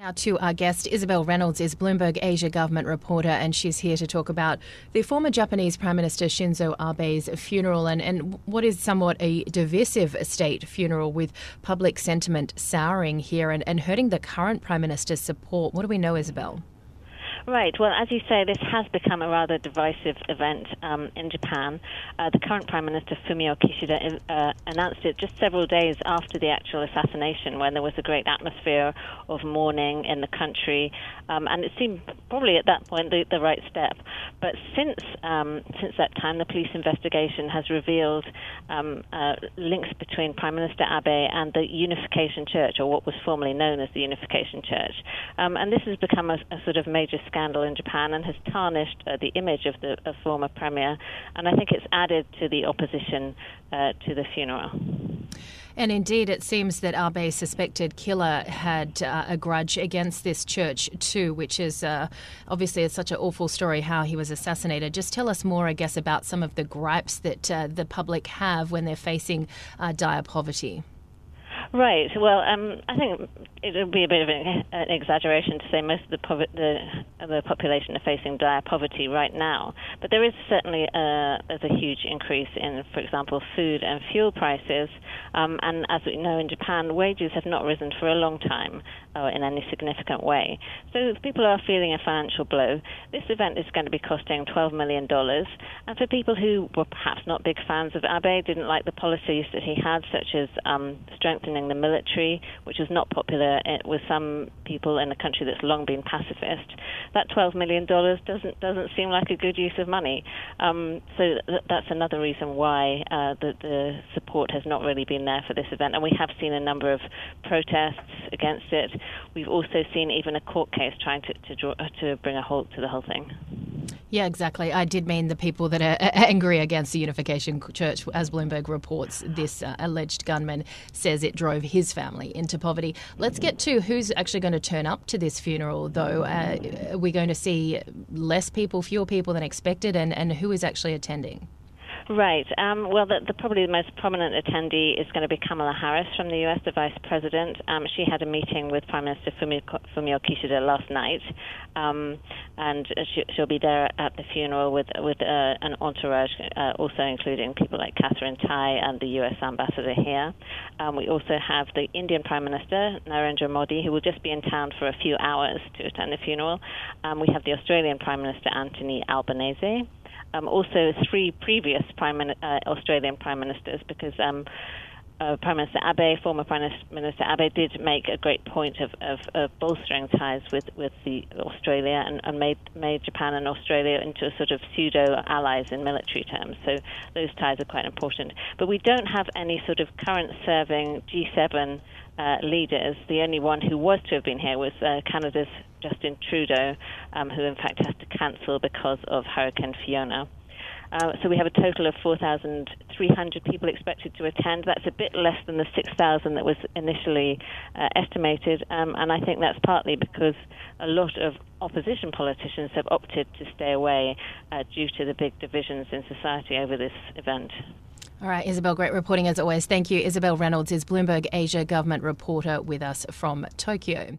Now, to our guest, Isabel Reynolds is Bloomberg Asia government reporter, and she's here to talk about the former Japanese Prime Minister Shinzo Abe's funeral and, and what is somewhat a divisive state funeral with public sentiment souring here and, and hurting the current Prime Minister's support. What do we know, Isabel? Right. Well, as you say, this has become a rather divisive event um, in Japan. Uh, the current Prime Minister Fumio Kishida uh, announced it just several days after the actual assassination, when there was a great atmosphere of mourning in the country, um, and it seemed probably at that point the, the right step. But since um, since that time, the police investigation has revealed um, uh, links between Prime Minister Abe and the Unification Church, or what was formerly known as the Unification Church, um, and this has become a, a sort of major scandal in Japan and has tarnished uh, the image of the of former premier, and I think it's added to the opposition uh, to the funeral. And indeed, it seems that Abe's suspected killer had uh, a grudge against this church too, which is uh, obviously it's such an awful story how he was assassinated. Just tell us more, I guess, about some of the gripes that uh, the public have when they're facing uh, dire poverty. Right. Well, um, I think it would be a bit of an, exaggeration to say most of the, pover- the, the population are facing dire poverty right now, but there is certainly a, there's a huge increase in, for example, food and fuel prices. Um, and as we know in Japan, wages have not risen for a long time uh, in any significant way. So people are feeling a financial blow. This event is going to be costing $12 million. And for people who were perhaps not big fans of Abe, didn't like the policies that he had, such as um, strengthening the military, which was not popular eh, with some people in a country that's long been pacifist. That $12 million doesn't doesn't seem like a good use of money. Um, so th- that's another reason why uh, the, the support has not really been there for this event. And we have seen a number of protests against it. We've also seen even a court case trying to to, draw, to bring a halt to the whole thing. Yeah, exactly. I did mean the people that are angry against the Unification Church, as Bloomberg reports. This uh, alleged gunman says it drove his family into poverty. Let's get to who's actually going to turn up to this funeral, though. Uh, are we going to see less people, fewer people than expected, and, and who is actually attending? Right. Um, well, the, the, probably the most prominent attendee is going to be Kamala Harris from the U.S., the Vice President. Um, she had a meeting with Prime Minister Fumio, Fumio Kishida last night, um, and she, will be there at the funeral with with uh, an entourage, uh, also including people like Katherine Tai and the U.S. Ambassador here. Um, we also have the Indian Prime Minister Narendra Modi, who will just be in town for a few hours to attend the funeral. Um, we have the Australian Prime Minister Anthony Albanese um, also three previous Prime uh, Australian Prime Ministers because um, uh, Prime Minister Abe, former Prime Minister Abe, did make a great point of, of, of bolstering ties with, with the Australia and, and, made made Japan and Australia into a sort of pseudo allies in military terms. So those ties are quite important. But we don't have any sort of current serving G7 uh, leaders. The only one who was to have been here was uh, Canada's Justin Trudeau, um, who in fact has to cancel because of Hurricane Fiona. Uh, so we have a total of 4,300 people expected to attend. That's a bit less than the 6,000 that was initially uh, estimated, um, and I think that's partly because a lot of opposition politicians have opted to stay away uh, due to the big divisions in society over this event. All right, Isabel, great reporting as always. Thank you. Isabel Reynolds is Bloomberg Asia government reporter with us from Tokyo.